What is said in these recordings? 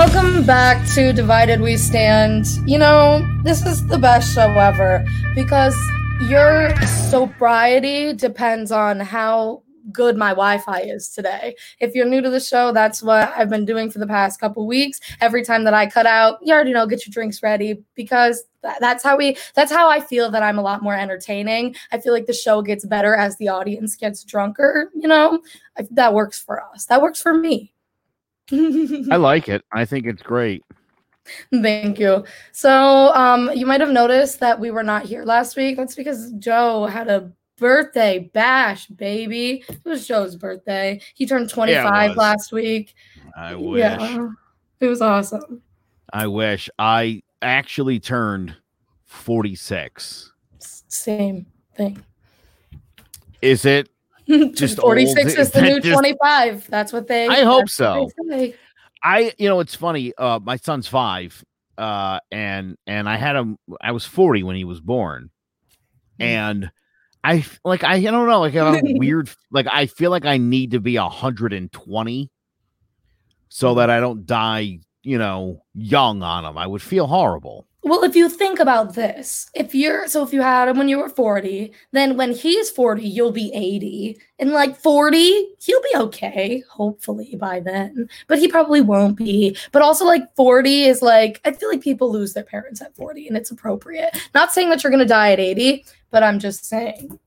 Welcome back to Divided We Stand. You know, this is the best show ever because your sobriety depends on how good my Wi-Fi is today. If you're new to the show, that's what I've been doing for the past couple weeks. Every time that I cut out, you already know, get your drinks ready because th- that's how we that's how I feel that I'm a lot more entertaining. I feel like the show gets better as the audience gets drunker, you know? I, that works for us. That works for me. I like it. I think it's great. Thank you. So, um, you might have noticed that we were not here last week. That's because Joe had a birthday bash, baby. It was Joe's birthday. He turned 25 was. last week. I wish. Yeah, it was awesome. I wish. I actually turned 46. Same thing. Is it? Just 46 old. is the new just- 25. That's what they I hope so. they. I you know it's funny. Uh my son's 5 uh and and I had him I was 40 when he was born. Mm. And i like I, I don't know like I have a weird like I feel like I need to be 120 so that I don't die, you know, young on him. I would feel horrible. Well, if you think about this, if you're so if you had him when you were 40, then when he's 40, you'll be 80. And like 40, he'll be okay, hopefully by then. But he probably won't be. But also like 40 is like I feel like people lose their parents at 40 and it's appropriate. Not saying that you're going to die at 80, but I'm just saying.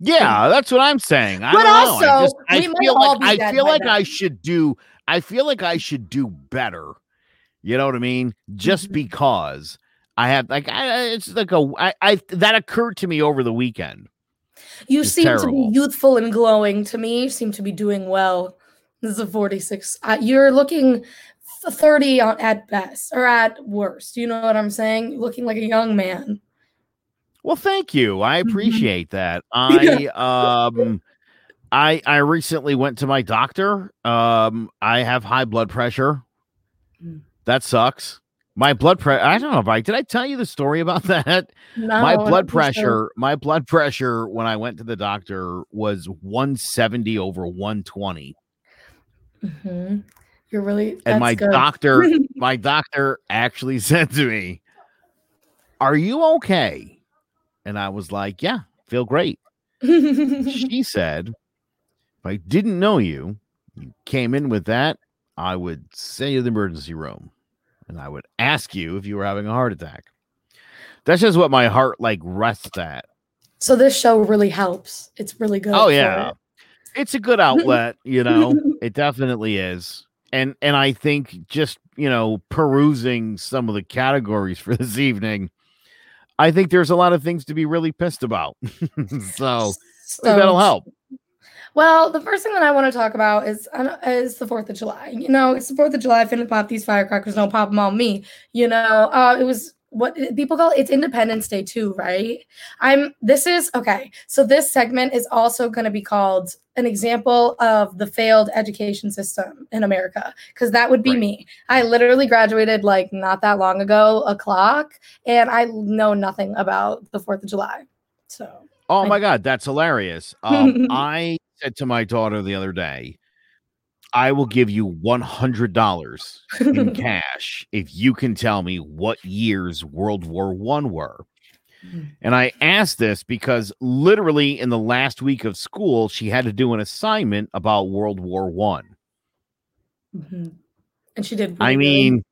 Yeah, that's what I'm saying. I But don't know. I, also, just, I we might feel like I feel like I should do. I feel like I should do better. You know what I mean? Just Mhm. because I have like I, it's like a I, I that occurred to me over the weekend. You It's seem to be youthful and glowing to me. You seem to be doing well. This is a 46. Uh, you're looking 30 on, at best or at worst. You know what I'm saying? Looking like a young man. Well, thank you. I Mhm. appreciate that. I um I I recently went to my doctor. Um I have high blood pressure. That sucks. My blood pressure. I don't know if I did I tell you the story about that? No, my blood pressure my blood pressure when i went to the doctor was 170 over 120 Mhm. You're really. and my good. doctor my doctor actually said to me are you okay and i was like yeah feel great she said if i didn't know you you came in with that i would send you to the emergency room and i would ask you if you were having a heart attack that's just what my heart like rests at so this show really helps. It's really good. Oh yeah. it. It's a good outlet, you know. it definitely is. And and I think just, you know, perusing some of the categories for this evening, I think there's a lot of things to be really pissed about. so that'll help. Well, the first thing that I want to talk about is is the Fourth of July. You know, it's the Fourth of July. Finna pop these firecrackers. Don't pop them on me. You know, uh, it was what people call it's Independence Day too, right? I'm. This is okay. So this segment is also going to be called an example of the failed education system in America because that would be Right. me. I literally graduated like not that long ago, a clock, and I know nothing about the Fourth of July. So Oh my god, that's hilarious. Um, I said to my daughter the other day, I will give you $100 in cash if you can tell me what years World War One were. And I asked this because literally in the last week of school, she had to do an assignment about World War One. Mhm. and she did. I really good. mean,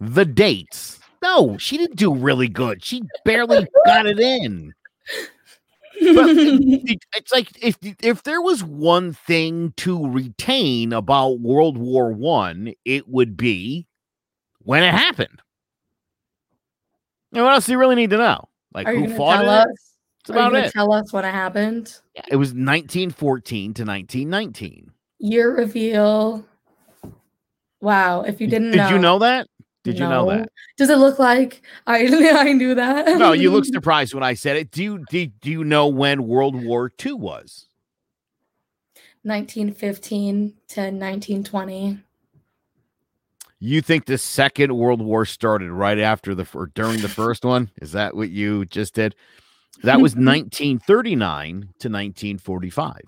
the dates. No, she didn't do really good. She barely got it in. It's like if if there was one thing to retain about World War One, it would be when it happened. And what else do you really need to know? Like Are who gonna fought tell in us? it? That's Are you about it. tell us what happened? Yeah, it was 1914 to 1919. Year reveal. Wow! If you didn't Did know, you know that? Did you know that? Does it look like I I knew that? No, you look surprised when I said it. Do you do, do you know when World War II was? 1915 to 1920. You think the Second World War started right after the or during the first one? Is that what you just did? That was 1939 to 1945.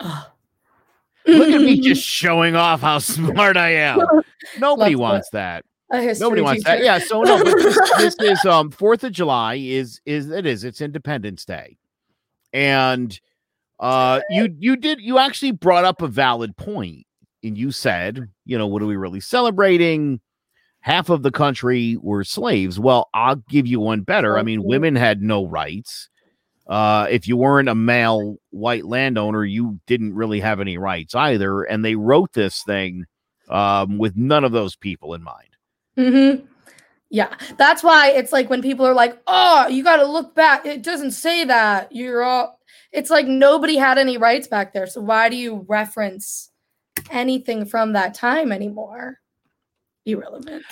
Ugh. Look at me just showing off how smart I am. Nobody Love wants that. Nobody wants that. Yeah. So no, this, this is um Fourth of July is is it is it's Independence Day, and uh you you did you actually brought up a valid point, and you said you know what are we really celebrating? Half of the country were slaves. Well, I'll give you one better. I mean, women had no rights. Uh, if you weren't a male white landowner, you didn't really have any rights either. And they wrote this thing um, with none of those people in mind. Mm-hmm. Yeah, that's why it's like when people are like, "Oh, you got to look back." It doesn't say that. You're all. It's like nobody had any rights back there. So why do you reference anything from that time anymore? Irrelevant.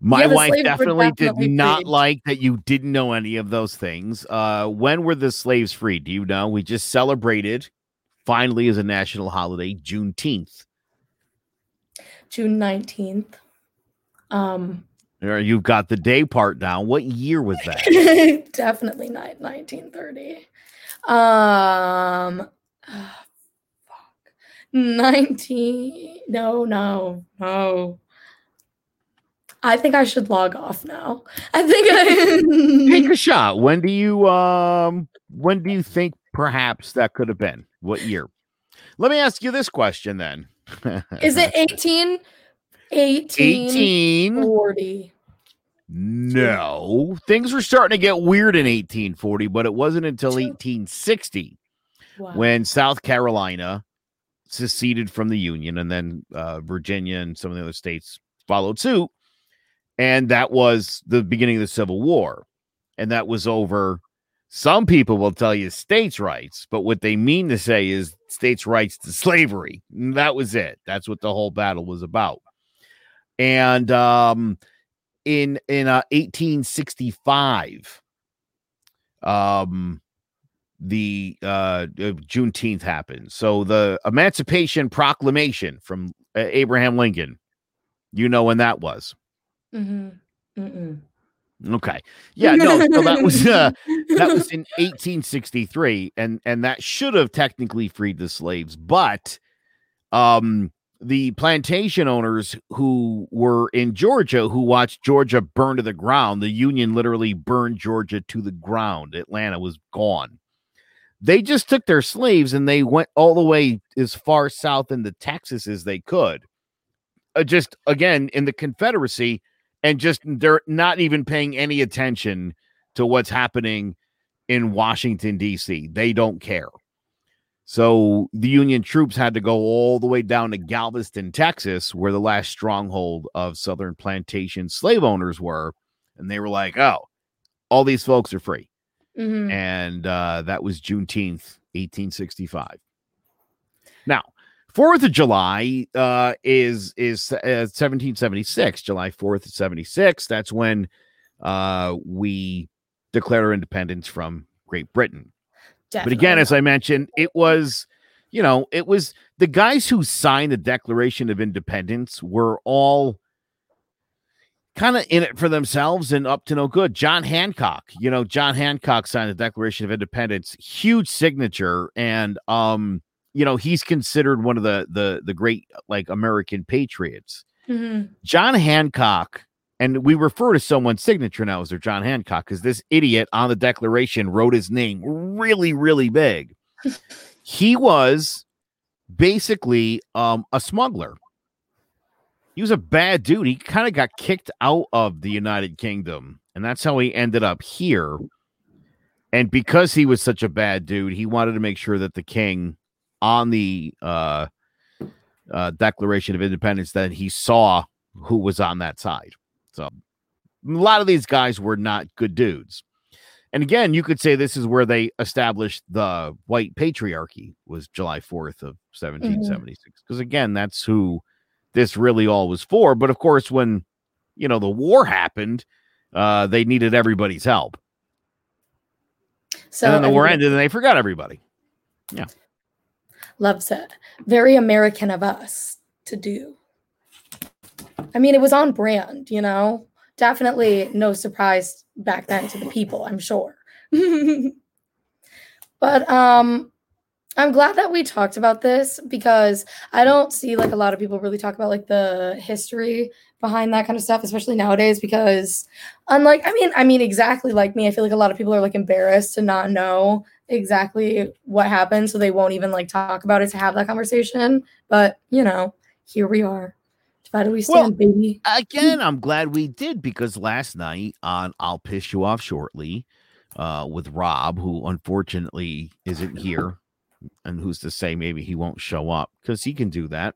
My Yeah, wife were definitely did not freed. like that you didn't know any of those things. Uh, when were the slaves freed? Do you know? We just celebrated finally as a national holiday, Juneteenth. June nineteenth. Um, You've got the day part down. What year was that? definitely not nineteen thirty. Um, ah, fuck, nineteen. No, no, no. I think I should log off now. I think I Take a shot. When do you um when do you think perhaps that could have been? What year? Let me ask you this question then. Is it 18? 18, 18? 40. No. Things were starting to get weird in 1840, but it wasn't until 1860 Wow. when South Carolina seceded from the Union and then uh, Virginia and some of the other states followed suit. And that was the beginning of the Civil War. And that was over. Some people will tell you states' rights, but what they mean to say is states' rights to slavery. And that was it. That's what the whole battle was about. And um, in in uh, 1865, um, the uh, uh, Juneteenth happened. So the Emancipation Proclamation from uh, Abraham Lincoln. You know when that was. Mhm. Mm-mm. Okay. Yeah, no, so that was uh, that was in 1863 and and that should have technically freed the slaves, but um the plantation owners who were in Georgia who watched Georgia burn to the ground, the Union literally burned Georgia to the ground. Atlanta was gone. They just took their slaves and they went all the way as far south into Texas as they could. Uh, just again in the Confederacy, and just they're not even paying any attention to what's happening in Washington D.C. They don't care. So the Union troops had to go all the way down to Galveston, Texas, where the last stronghold of Southern plantation slave owners were, and they were like, "Oh, all these folks are free," Mhm. and uh, that was Juneteenth, 1865. Now, Fourth of July uh, is is uh, 1776, July 4th, 76. That's when uh, we declare our independence from Great Britain. But again, as I mentioned, it was, you know, it was the guys who signed the Declaration of Independence were all kind of in it for themselves and up to no good. John Hancock, you know, John Hancock signed the Declaration of Independence, huge signature, and um, you know, he's considered one of the the the great like American patriots. Mhm. John Hancock, and we refer to someone's signature now as their John Hancock because this idiot on the Declaration wrote his name really, really big. he was basically um, a smuggler. He was a bad dude. He kind of got kicked out of the United Kingdom, and that's how he ended up here. And because he was such a bad dude, he wanted to make sure that the king on the uh, uh, Declaration of Independence that he saw who was on that side. So a lot of these guys were not good dudes. And again, you could say this is where they established the white patriarchy was July 4th of 1776 because again, that's who this really all was for, but of course when you know the war happened, uh they needed everybody's help. So and then the war everybody ended and they forgot everybody. Yeah. Loves it. Very American of us to do. I mean, it was on brand, you know. Definitely no surprise back then to the people, I'm sure. but um I'm glad that we talked about this because I don't see like a lot of people really talk about like the history behind that kind of stuff, especially nowadays. Because unlike, I mean, I mean, exactly like me, I feel like a lot of people are like embarrassed to not know exactly what happened, so they won't even like talk about it to have that conversation. But you know, here we are. How do we stand, well, baby? Again, I'm glad we did because last night on I'll Piss You Off Shortly uh, with Rob, who unfortunately isn't here and who's to say maybe he won't show up because he can do that.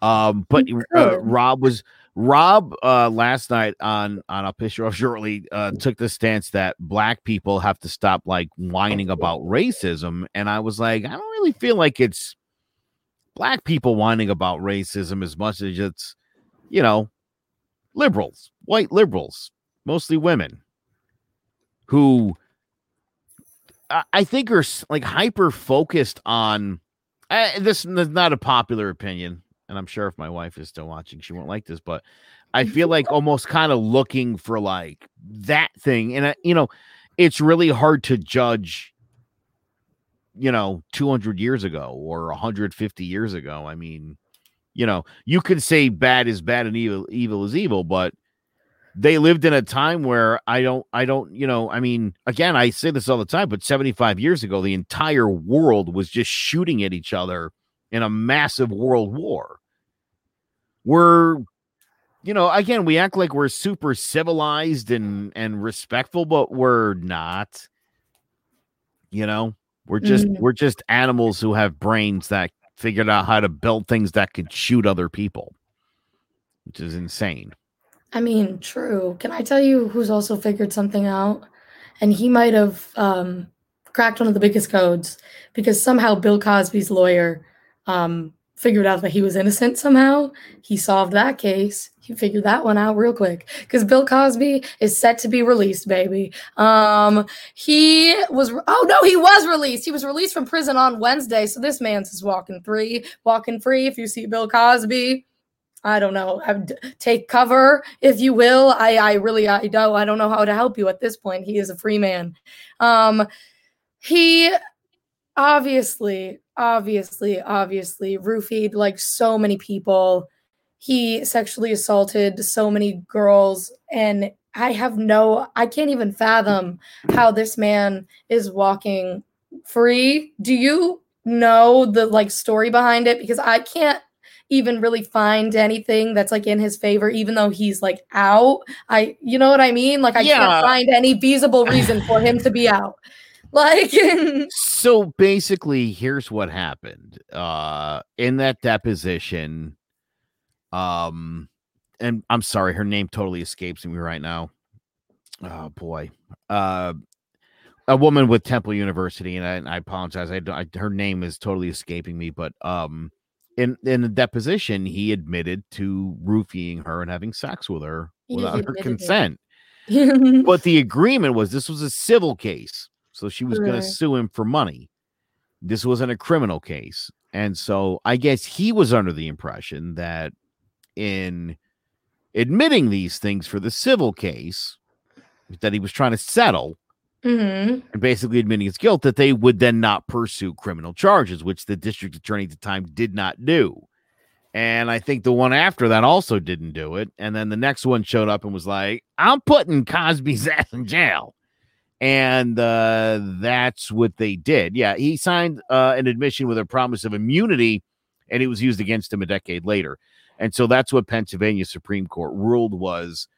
Um, but uh, Rob was Rob uh, last night on on a picture of shortly uh, took the stance that black people have to stop like whining about racism, and I was like, I don't really feel like it's black people whining about racism as much as it's you know liberals, white liberals, mostly women who I think are like hyper focused on uh, this. Is not a popular opinion, and I'm sure if my wife is still watching, she won't like this. But I feel like almost kind of looking for like that thing, and uh, you know, it's really hard to judge. You know, 200 years ago or 150 years ago. I mean, you know, you could say bad is bad and evil evil is evil, but they lived in a time where I don't, I don't, you know, I mean, again, I say this all the time, but 75 years ago, the entire world was just shooting at each other in a massive world war. We're, you know, again, we act like we're super civilized and and respectful, but we're not. You know, we're just mm-hmm. we're just animals who have brains that figured out how to build things that could shoot other people, which is insane. I mean, true. Can I tell you who's also figured something out? And he might have um, cracked one of the biggest codes because somehow Bill Cosby's lawyer um, figured out that he was innocent somehow. He solved that case. He figured that one out real quick because Bill Cosby is set to be released, baby. Um, he was oh no, he was released. He was released from prison on Wednesday. So this man's is walking free, walking free. If you see Bill Cosby, I don't know, take cover, if you will. I, I really, I don't, I don't know how to help you at this point. He is a free man. Um, he obviously, obviously, obviously roofied like so many people. He sexually assaulted so many girls, and I have no, I can't even fathom how this man is walking free. Do you know the like story behind it? Because I can't even really find anything that's like in his favor, even though he's like out. I, you know what I mean? Like I yeah. can't find any feasible reason for him to be out. Like, so basically, here's what happened. Uh, in that deposition, um, and I'm sorry, her name totally escapes me right now. Oh boy, uh, a woman with Temple University, and I, and I apologize. I, I her name is totally escaping me, but um, in in the deposition, he admitted to roofing her and having sex with her without her consent. but the agreement was this was a civil case, so she was going to sue him for money. This wasn't a criminal case, and so I guess he was under the impression that in admitting these things for the civil case that he was trying to settle Mm-hmm. and basically admitting his guilt, that they would then not pursue criminal charges, which the district attorney at the time did not do. And I think the one after that also didn't do it. And then the next one showed up and was like, I'm putting Cosby's ass in jail. And uh, that's what they did. Yeah, he signed uh, an admission with a promise of immunity, and it was used against him a decade later. And so that's what Pennsylvania Supreme Court ruled was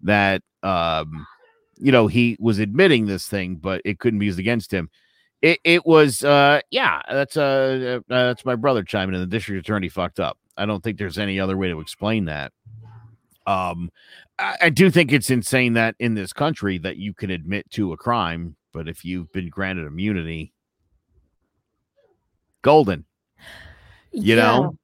that um, you know, he was admitting this thing, but it couldn't be used against him. It, it was, uh, yeah, that's uh, uh, that's my brother chiming in. The district attorney fucked up. I don't think there's any other way to explain that. Um, I, I do think it's insane that in this country that you can admit to a crime, but if you've been granted immunity, golden. You yeah. know,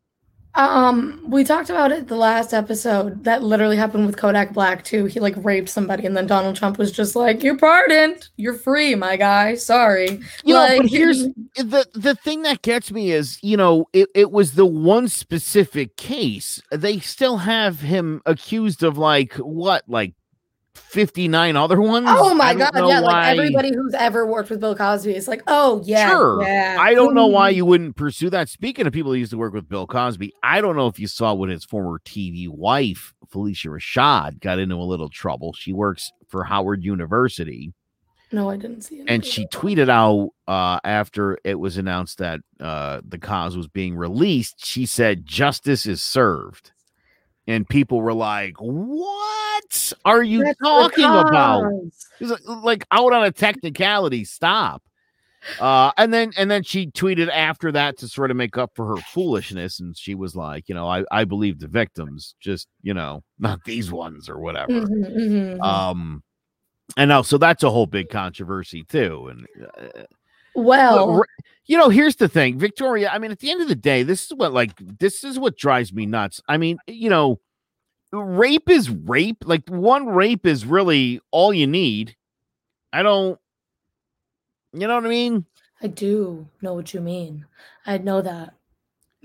um, we talked about it the last episode. That literally happened with Kodak Black too. He like raped somebody, and then Donald Trump was just like, "You're pardoned. You're free, my guy. Sorry." You like, know, but here's the the thing that gets me is, you know, it, it was the one specific case. They still have him accused of like what, like 59 other ones. Oh my god, yeah, why- like everybody who's ever worked with Bill Cosby is like, oh yeah, Sure. yeah. I don't know why you wouldn't pursue that. Speaking of people who used to work with Bill Cosby, I don't know if you saw what his former TV wife, Phylicia Rashad, got into a little trouble. She works for Howard University. No, I didn't see it. and she tweeted out uh, after it was announced that uh, the cause was being released. She said, "Justice is served," and people were like, "What are you That's talking about?" was like, like out on a technicality. Stop. Uh, and then and then she tweeted after that to sort of make up for her foolishness, and she was like, "You know, I I believe the victims, just you know, not these ones or whatever." Mhm, mhm. Um, and now so that's a whole big controversy too. And uh, well, r- you know, here's the thing, Victoria. I mean, at the end of the day, this is what like this is what drives me nuts. I mean, you know, rape is rape. Like one rape is really all you need. I don't. You know what I mean? I do know what you mean. I know that.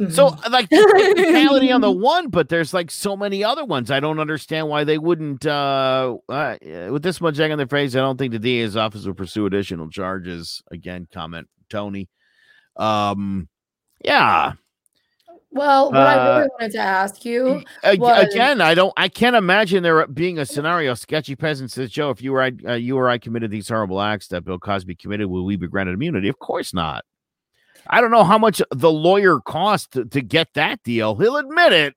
So, Mhm. like, technicality on the one, but there's like so many other ones. I don't understand why they wouldn't. uh, uh With this much egg on their face, I don't think the DA's office will pursue additional charges. Again, comment Tony. Um, yeah. well, what I uh, really wanted to ask you, was- Again, I don't. I can't imagine there being a scenario. Sketchy peasant says, "Joe, if you or I, uh, you or I committed these horrible acts that Bill Cosby committed, will we be granted immunity? Of course not. I don't know how much the lawyer cost to, to get that deal. He'll admit it,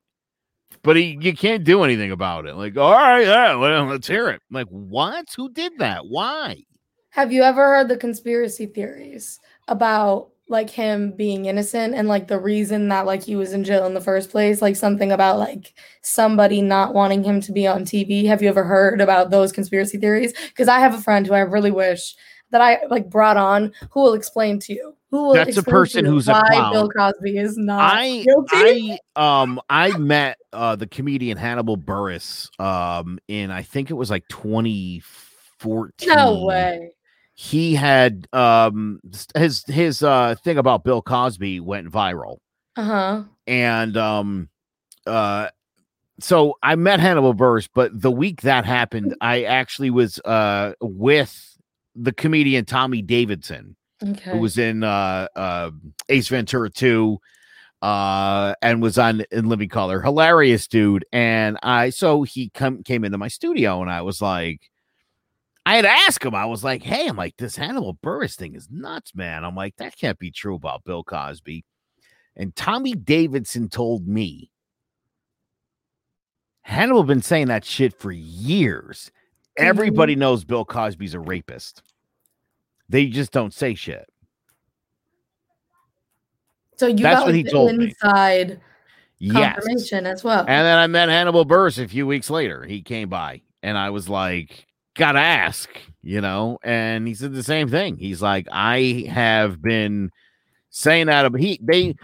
but he you can't do anything about it. Like, all right, yeah, well, let's hear it. Like, what? Who did that? Why? have you ever heard the conspiracy theories about like him being innocent and like the reason that like he was in jail in the first place? Like something about like somebody not wanting him to be on TV. Have you ever heard about those conspiracy theories? Because I have a friend who I really wish that I like brought on who will explain to you. Who will That's a person who's a why clown. Bill Cosby is not I guilty. I um I met uh the comedian Hannibal Buress um in I think it was like 2014. no way. He had um his his uh thing about Bill Cosby went viral Uh-huh. and um uh so I met Hannibal Buress but the week that happened I actually was uh with the comedian Tommy Davidson Okay. who was in uh uh Ace Ventura 2 uh and was on in Living Color. Hilarious dude. And I so he come came into my studio and I was like I had to ask him. I was like, "Hey, I'm like this Hannibal Buress thing is nuts, man." I'm like, "That can't be true about Bill Cosby." And Tommy Davidson told me Hannibal been saying that shit for years. Mhm. Everybody knows Bill Cosby's a rapist. They just don't say shit. so you that's got what he the told me. inside Yes. confirmation as well. And then I met Hannibal Buress a few weeks later. He came by and I was like, gotta ask, you know, and he said the same thing. He's like, I have been saying that about he they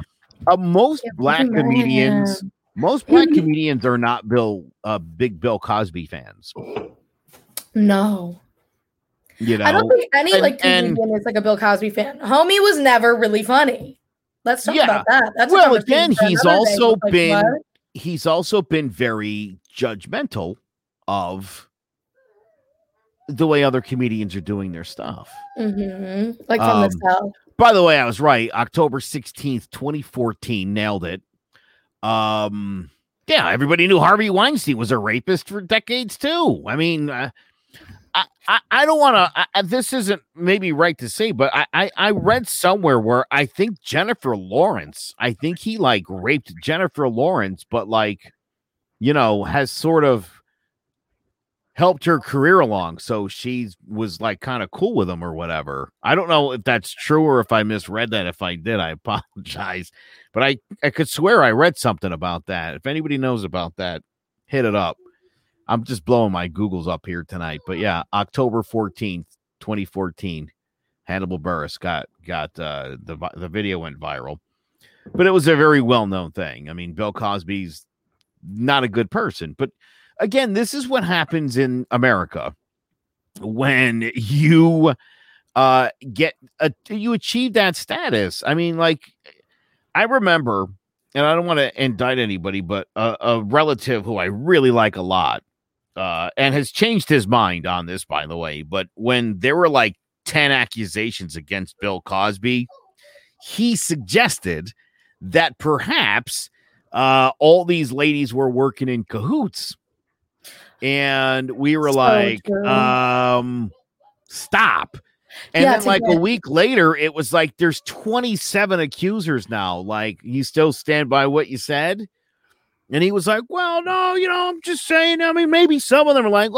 uh, most Yeah, black man. comedians, most black comedians are not Bill uh big Bill Cosby fans. no. You know, I don't think any and- like and- comedian is like a Bill Cosby fan. Homie was never really funny. Let's talk Yeah. about that. That's Well, again, he's another day. also Like, been- he's also been very judgmental of the way other comedians are doing their stuff. Mhm. like from Um, the south. By the way, I was right. October 16th, 2014, nailed it. Um, yeah, everybody knew Harvey Weinstein was a rapist for decades too. I mean, uh, I, I, I don't want to. This isn't maybe right to say, but I, I, I read somewhere where I think Jennifer Lawrence, I think he like raped Jennifer Lawrence, but like, you know, has sort of helped her career along. So she was like kind of cool with him or whatever. I don't know if that's true or if I misread that. If I did, I apologize. But I, I could swear I read something about that. If anybody knows about that, hit it up. I'm just blowing my Googles up here tonight. But yeah, October 14th, 2014. Hannibal Buress got got uh the the video went viral. But it was a very well-known thing. I mean, Bill Cosby's not a good person, but again, this is what happens in America when you uh get a, you achieve that status. I mean, like I remember, and I don't want to indict anybody, but a, a relative who I really like a lot uh, and has changed his mind on this, by the way. But when there were like 10 accusations against Bill Cosby, he suggested that perhaps uh, all these ladies were working in cahoots. And we were So like, true. um, stop. And Yeah, then, like a week later, it was like there's 27 accusers now. Like, you still stand by what you said? And he was like, Well, no, you know, I'm just saying. I mean, maybe some of them are lying.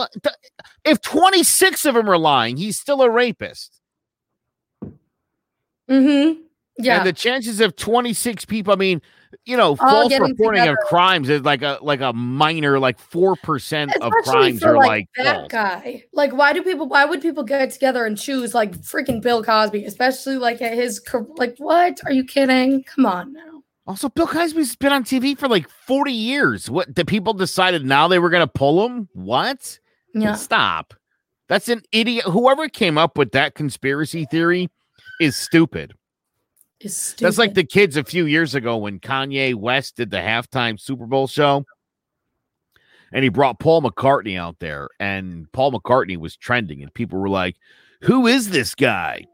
If 26 of them are lying, he's still a rapist. Mm-hmm. Yeah. And the chances of 26 people, I mean, you know, All false reporting together. of crimes is like a like a minor, like four percent of crimes for are like, like that false. guy. Like, why do people? Why would people get together and choose like freaking Bill Cosby, especially like at his like? What are you kidding? Come on now. Also, Bill Cosby's been on TV for like 40 years. What the people decided now they were gonna pull him? What? Yeah. Stop. That's an idiot. Whoever came up with that conspiracy theory is stupid. It's stupid. That's like the kids a few years ago when Kanye West did the halftime Super Bowl show. And he brought Paul McCartney out there, and Paul McCartney was trending, and people were like, Who is this guy?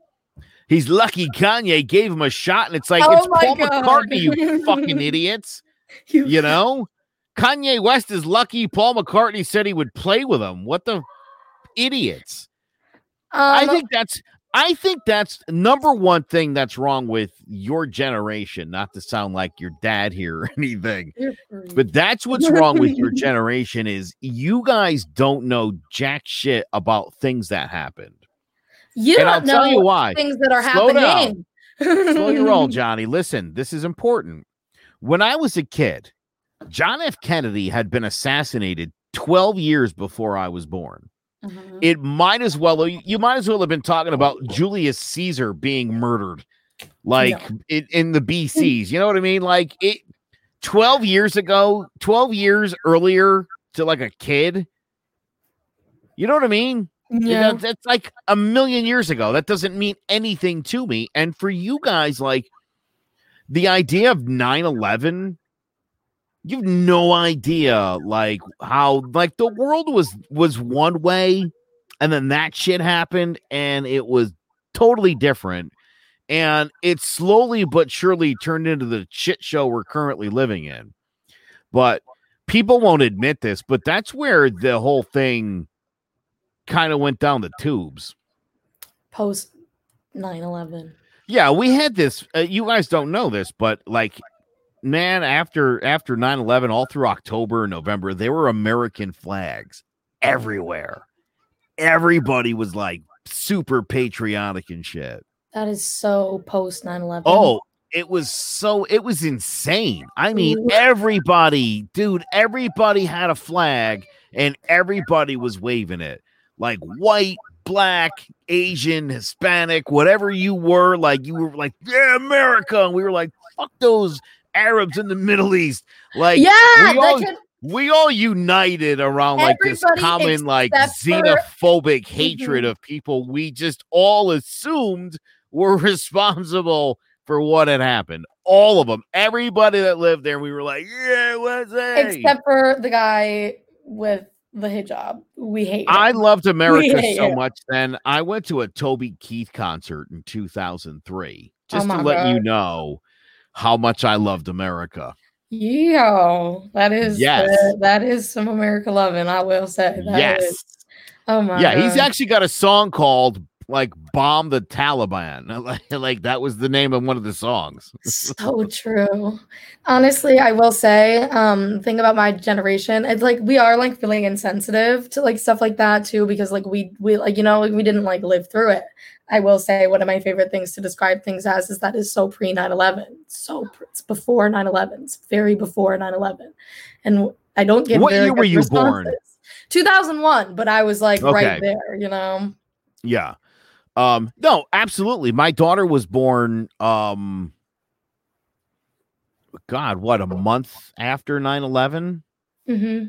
He's lucky Kanye gave him a shot, and it's like, Oh It's Paul God. McCartney, you fucking idiots. You know, Kanye West is lucky Paul McCartney said he would play with him. What the idiots? I Um, think that's I think that's number one thing that's wrong with your generation, not to sound like your dad here or anything. But that's what's wrong with your generation is you guys don't know jack shit about things that happened. You and I'll don't tell you know why. things that are Slow down. happening. Slow your roll, Johnny. Listen, this is important. When I was a kid, John F. Kennedy had been assassinated 12 years before I was born. Mhm. it might as well you might as well have been talking about Julius Caesar being murdered like in, in the BCs. You know what I mean? Like it 12 years ago, 12 years earlier to like a kid. You know what I mean? Yeah. That- that's like a million years ago. That doesn't mean anything to me. And for you guys, like the idea of 9 11, you have no idea like how like the world was was one way and then that shit happened and it was totally different and it slowly but surely turned into the shit show we're currently living in but people won't admit this but that's where the whole thing kind of went down the tubes. Post 9/11. yeah we had this uh, you guys don't know this but like man after after 9-11 all through october and november there were american flags everywhere. Everybody was like super patriotic and shit. That is so post 9/11. oh it was so it was insane. I mean everybody dude everybody had a flag and everybody was waving it like white black asian hispanic whatever you were like you were like yeah america and we were like fuck those arabs in the middle east. Like yeah, we all- could- we all united around like this common like except for- xenophobic hatred Mhm. of people. We just all assumed were responsible for what had happened. All of them everybody that lived there we were like yeah what's that? Except for the guy with the hijab. We hate. I him. loved America so it. much. Then I went to a Toby Keith concert in 2003, just to Oh my let you know how much I loved America. Yeah, that is Yes. uh, that is some America loving. I will say. That yes, is- Oh my. yeah, he's actually got a song called like "Bomb the Taliban." Like, like that was the name of one of the songs. so true. Honestly, I will say, um, thing about my generation, it's like we are like feeling insensitive to like stuff like that too, because like we we like you know like we didn't like live through it. I will say one of my favorite things to describe things as is that is so pre 9-11. So pr- it's before 9-11. It's very before 9-11. And I don't get What year were you born? 2001, but I was like Okay. right there, you know. Yeah. Um, no, absolutely. My daughter was born um God, what a month after 9-11? hmm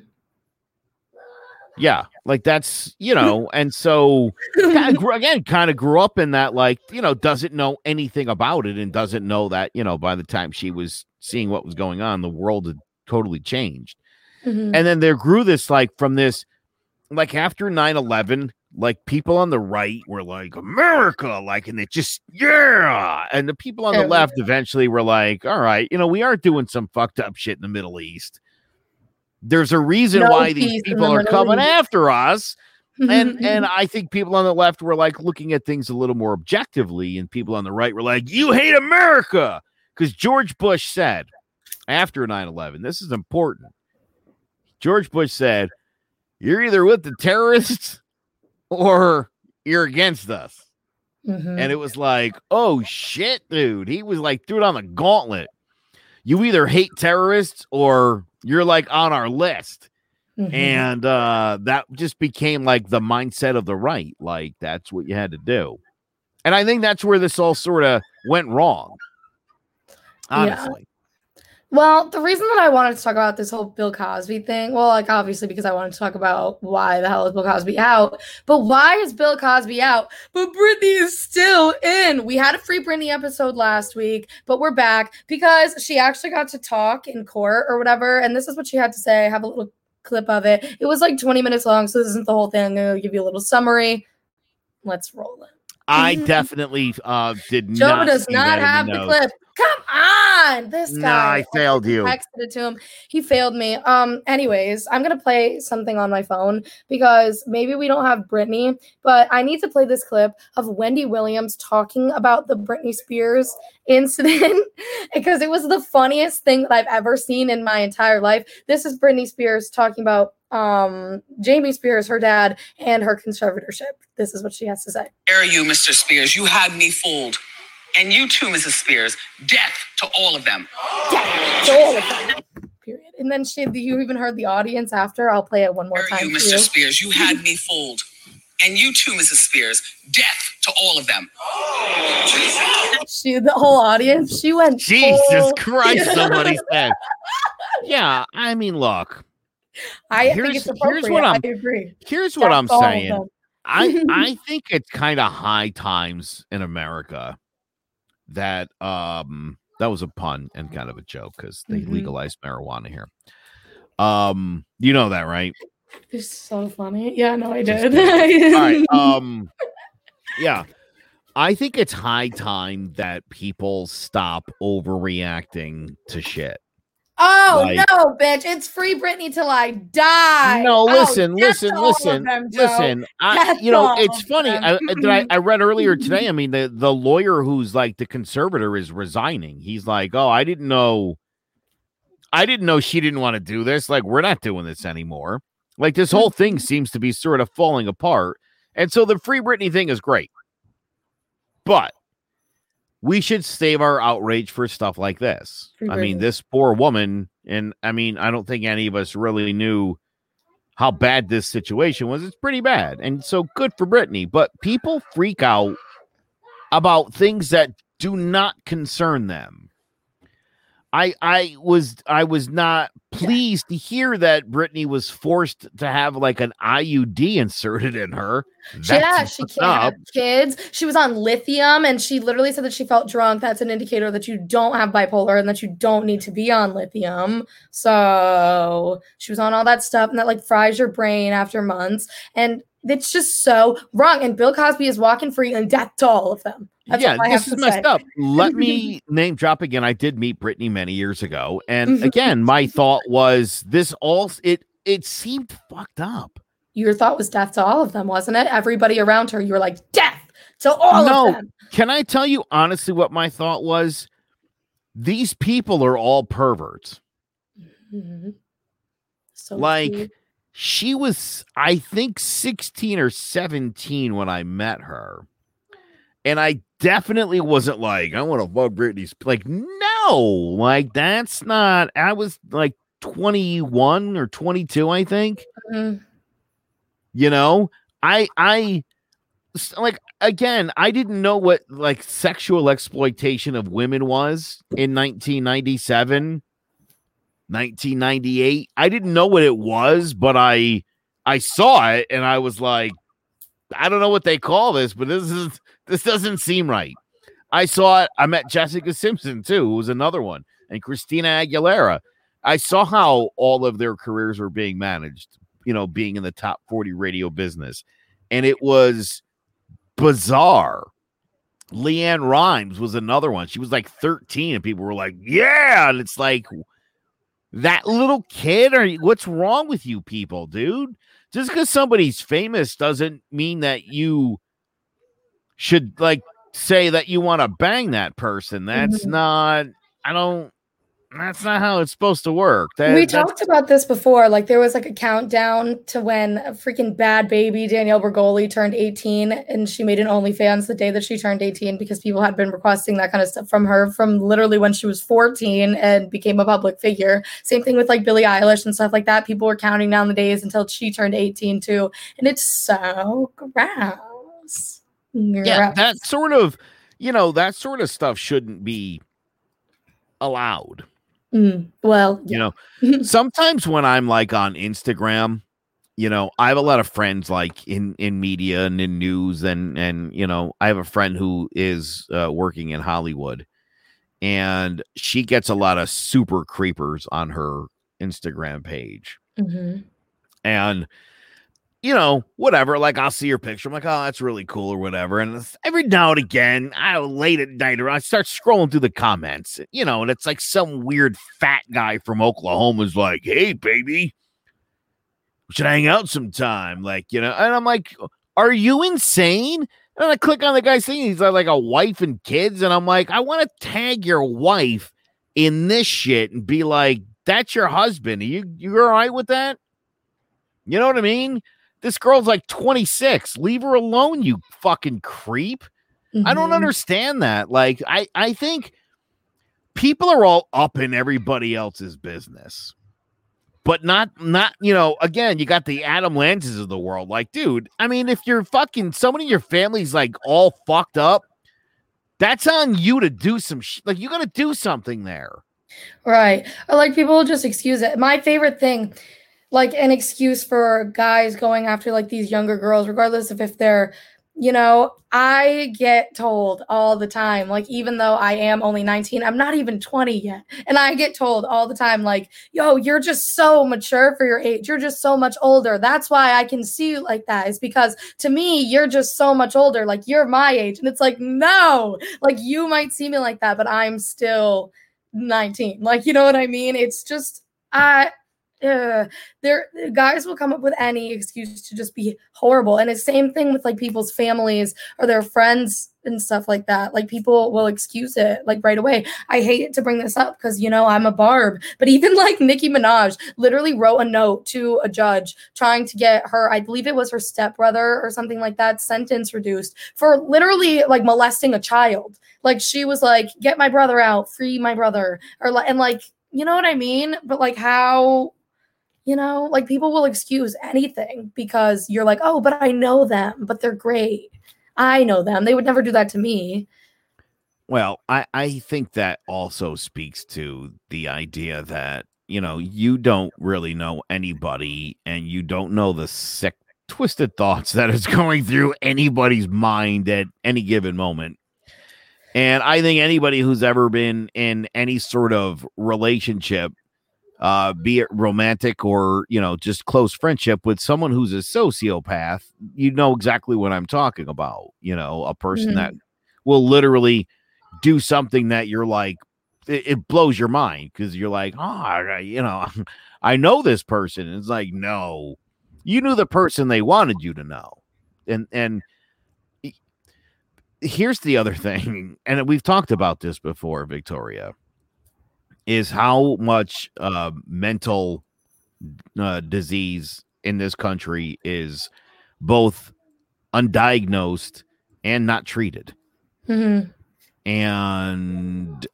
Yeah, like that's you know, and so kind of grew, again, kind of grew up in that, like you know, doesn't know anything about it, and doesn't know that you know, by the time she was seeing what was going on, the world had totally changed, Mhm. and then there grew this like from this like after 9-11 like people on the right were like america like and it just yeah! And the people on the left eventually were like all right you know we are doing some fucked up shit in the middle east. There's a reason No why these in the people are Middle coming East. after us. And and i think people on the left were like looking at things a little more objectively and people on the right were like you hate america! Because george bush said after 9-11 this is important george bush said you're either with the terrorists or you're against us. Mhm. and it was like oh shit dude. He was like threw it on the gauntlet. You either hate terrorists or you're like on our list. Mhm. and uh that just became like the mindset of the right. Like that's what you had to do. And i think that's where this all sort of went wrong. Honestly Well, the reason that I wanted to talk about this whole Bill Cosby thing, well, like obviously because I wanted to talk about why the hell is Bill Cosby out, but why is Bill Cosby out? But Britney is still in. We had a free Britney episode last week, but we're back because she actually got to talk in court or whatever, and this is what she had to say. I have a little clip of it. It was like 20 minutes long, so this isn't the whole thing. I'm gonna give you a little summary. Let's roll it. i definitely uh did not. Joe not does not have the clip. Come on, this no guy. i failed you I texted it to him. He failed me. Um, anyways, I'm gonna play something on my phone because maybe we don't have Britney, but I need to play this clip of Wendy Williams talking about the Britney Spears incident because it was the funniest thing that I've ever seen in my entire life. This is Britney Spears talking about um Jamie Spears, her dad, and her conservatorship. This is what she has to say. dare you, Mr. Spears? You had me fooled. And you too, Mrs. Spears. Death to all of them. Yeah, so all of them. Period. And then she, you even heard the audience after. I'll play it one more Dare time. you, Mr. you. Spears? You had me fooled. And you too, Mrs. Spears. Death to all of them. She, the whole audience, she went. jesus full- christ somebody said yeah i mean look I Here's- think it's here's what I'm- I agree. here's what i'm That's all of saying. I I think it's kind of high times in America that um that was a pun and kind of a joke because they Mhm. legalized marijuana here. Um, you know that, right? It's so funny. Yeah, no, I did. All right. Um, yeah, I think it's high time that people stop overreacting to shit. Oh like- no, bitch! It's free Britney till I die. No, Oh, listen, that's listen, listen, them, listen. I, you know, it's funny. I, them. I- did I, I read earlier today. I mean, the the lawyer who's like the conservator is resigning. He's like, oh, I didn't know. I didn't know she didn't want to do this. Like, we're not doing this anymore. Like, this whole thing seems to be sort of falling apart. And so the free Britney thing is great, but we should save our outrage for stuff like this. I mean, this poor woman, and I mean, I don't think any of us really knew how bad this situation was. It's pretty bad. And so good for Britney. But people freak out about things that do not concern them. I I was I was not pleased to hear that Britney was forced to have like an IUD inserted in her. Mm-hmm. yeah, she can't up. have kids. She was on lithium and she literally said that she felt drunk. That's an indicator that you don't have bipolar and that you don't need to be on lithium. So she was on all that stuff and that like fries your brain after months. And it's just so wrong. And Bill Cosby is walking free and death to all of them. That's yeah, this is messed say. up. Let me name drop again. I did meet Britney many years ago, and Mhm. again, my thought was this all it it seemed fucked up. Your thought was death to all of them, wasn't it? Everybody around her, you were like, death to all No. of them. Can I tell you honestly what my thought was? These people are all perverts. Mhm. So Like, cute. She was, I think, 16 or 17 when I met her. And I definitely wasn't like, I want to fuck Britney's. Like, no, like, that's not, I was like 21 or 22, I think. Mhm. you know i i like again i didn't know what like sexual exploitation of women was in 1997 1998 i didn't know what it was but i i saw it and i was like i don't know what they call this but this is this doesn't seem right i saw it i met jessica simpson too who was another one and christina aguilera i saw how all of their careers were being managed you know, being in the top 40 radio business. And it was bizarre. LeAnn Rimes was another one. She was like 13, and people were like, Yeah. And it's like that little kid, or what's wrong with you people, dude? Just because somebody's famous doesn't mean that you should like say that you want to bang that person. That's Mhm. not, I don't, that's not how it's supposed to work. That, we talked about this before. Like there was like a countdown to when a freaking Bhad Bhabie Danielle Bregoli turned 18, and she made an OnlyFans the day that she turned 18 because people had been requesting that kind of stuff from her from literally when she was 14 and became a public figure. Same thing with like Billie Eilish and stuff like that. People were counting down the days until she turned 18 too, and it's so gross. yeah, Gross. that sort of, you know, that sort of stuff shouldn't be allowed. Mm, well, You yeah. know, sometimes when I'm like on Instagram, you know, I have a lot of friends like in in media and in news and and you know, I have a friend who is uh, working in Hollywood and she gets a lot of super creepers on her Instagram page. Mhm. and you know whatever like i'll see your picture i'm like oh that's really cool or whatever and every now and again i late at night or i start scrolling through the comments you know and it's like some weird fat guy from oklahoma's like hey baby we should hang out sometime? Like you know and i'm like are you insane? And i click on the guy's thing he's like a wife and kids and i'm like i want to tag your wife in this shit and be like that's your husband are you you all right with that? You know what I mean? This girl's like 26. Leave her alone, you fucking creep. I don't Mhm. understand that. Like, I I think people are all up in everybody else's business. But not not, you know, again, you got the Adam Lanzas of the world. Like, dude, I mean, if you're fucking someone in your family's like all fucked up, that's on you to do some sh- like you gotta do something there. Right. Or like people just excuse it. My favorite thing, like an excuse for guys going after like these younger girls, regardless of if they're, you know, I get told all the time, like, even though I am only 19, I'm not even 20 yet. And I get told all the time, like, yo, you're just so mature for your age. You're just so much older. That's why I can see you like that. Is because to me, you're just so much older. Like, you're my age. And it's like, no, like, you might see me like that, but I'm still 19 like you know what i mean it's just i uh, there guys will come up with any excuse to just be horrible. And it's the same thing with like people's families or their friends and stuff like that. Like people will excuse it like right away. I hate to bring this up because you know i'm a barb. But even like nicki minaj literally wrote a note to a judge trying to get her i believe it was her stepbrother or something like that sentence reduced for literally like molesting a child. Like she was like get my brother out. Free my brother. Or like and like you know what i mean? But like how you know like people will excuse anything because you're like oh but i know them but they're great. I know them. They would never do that to me. Well, I, I think that also speaks to the idea that, you know, you don't really know anybody and you don't know the sick, twisted thoughts that is going through anybody's mind at any given moment. And I think anybody who's ever been in any sort of relationship, uh, be it romantic or, you know, just close friendship with someone who's a sociopath, you know exactly what I'm talking about. You know, a person Mhm. that will literally do something that you're like it, it blows your mind because you're like oh I- you know i know this person it's like no you knew the person they wanted you to know and and here's the other thing and we've talked about this before victoria is how much uh, mental uh, disease in this country is both undiagnosed and not treated Mhm. and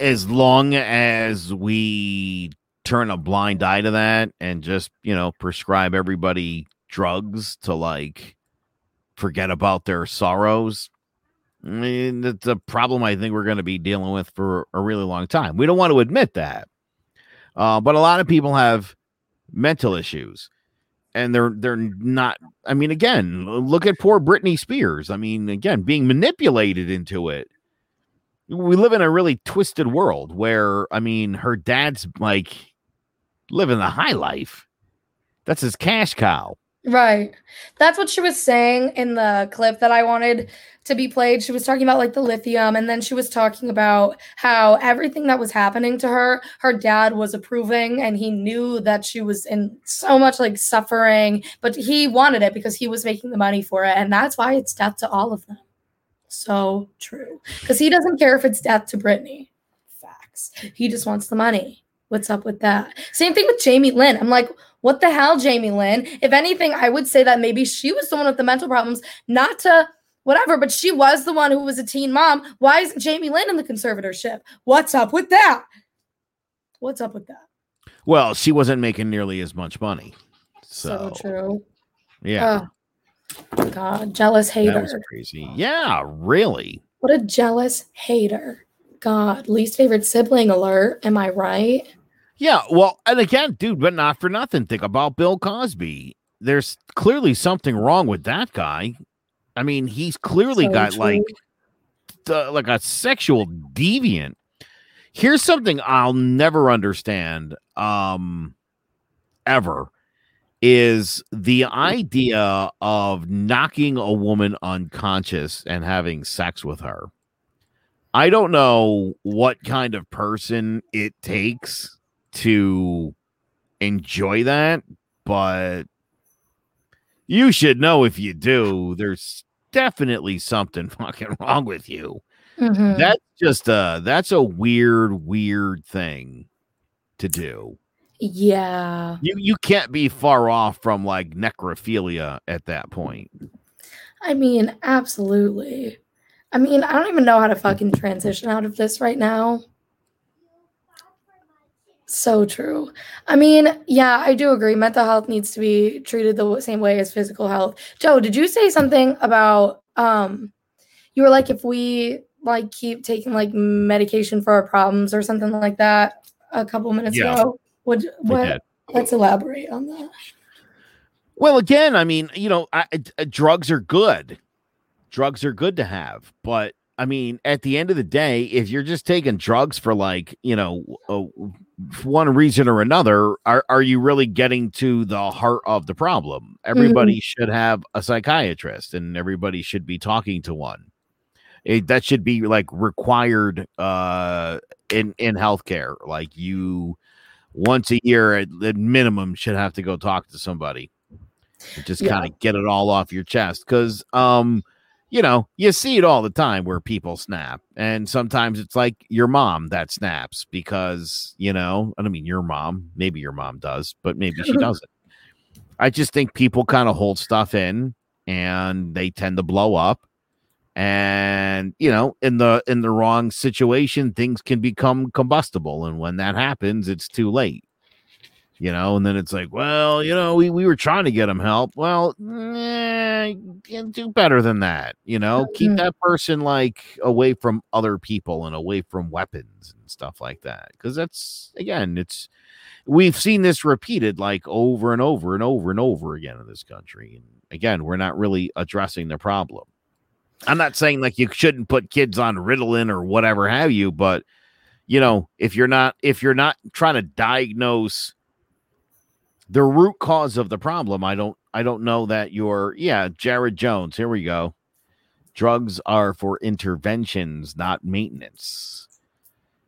as long as we turn a blind eye to that and just, you know, prescribe everybody drugs to like forget about their sorrows, I mean, that's a problem I think we're going to be dealing with for a really long time. We don't want to admit that. Uh, but a lot of people have mental issues and they're they're not I mean again, look at poor Britney Spears. I mean, again, being manipulated into it we live in a really twisted world where I mean her dad's like living the high life. That's his cash cow. Right. That's what she was saying in the clip that I wanted to be played. She was talking about like the lithium, and then she was talking about how everything that was happening to her, her dad was approving, and he knew that she was in so much like suffering, but he wanted it because he was making the money for it. And that's why it's death to all of them. So true. Because he doesn't care if it's death to Britney. Facts. He just wants the money. What's up with that? Same thing with Jamie Lynn. I'm like, what the hell, Jamie Lynn? If anything, I would say that maybe she was the one with the mental problems, not to whatever, but she was the one who was a teen mom. Why isn't Jamie Lynn in the conservatorship? What's up with that? What's up with that? Well, she wasn't making nearly as much money. So, So, true. yeah. Oh, God, jealous that hater. was crazy. Yeah, really. What a jealous hater. God, least favorite sibling alert. Am I right? Yeah, well, and again, dude, but not for nothing. Think about Bill Cosby. There's clearly something wrong with that guy. I mean, he's clearly So got true. like the, like a sexual deviant. Here's something I'll never understand um ever is the idea of knocking a woman unconscious and having sex with her. I don't know what kind of person it takes to enjoy that, but you should know if you do, there's definitely something fucking wrong with you. Mhm. That's just a that's a weird, weird thing to do. yeah. You you can't be far off from like necrophilia at that point. I mean, absolutely. I mean, I don't even know how to fucking transition out of this right now. So true. I mean, yeah, I do agree. Mental health needs to be treated the same way as physical health. Joe, did you say something about um you were like if we like keep taking like medication for our problems or something like that a couple minutes Yeah. ago? Would what let's elaborate on that. Well, again, I mean, you know, I, I- drugs are good. Drugs are good to have, but I mean, at the end of the day, if you're just taking drugs for like, you know, uh, one reason or another, are are you really getting to the heart of the problem? Everybody should have a psychiatrist, and everybody should be talking to one. It, that should be like required uh, in in healthcare. Like you, once a year at, at minimum, should have to go talk to somebody just Yeah. kind of get it all off your chest because um you know you see it all the time where people snap and sometimes it's like your mom that snaps because you know i don't mean your mom maybe your mom does but maybe she doesn't. I just think people kind of hold stuff in and they tend to blow up and you know in the in the wrong situation things can become combustible and when that happens it's too late you know, and then it's like, well, you know, we, we were trying to get him help. Well, eh, can do better than that, you know, keep Mhm. that person like away from other people and away from weapons and stuff like that. Cause that's again, it's we've seen this repeated like over and over and over and over again in this country. And again, we're not really addressing the problem. I'm not saying like you shouldn't put kids on Ritalin or whatever have you, but you know, if you're not if you're not trying to diagnose the root cause of the problem, I don't I don't know that you're yeah, Jared Jones, here we go. Drugs are for interventions, not maintenance.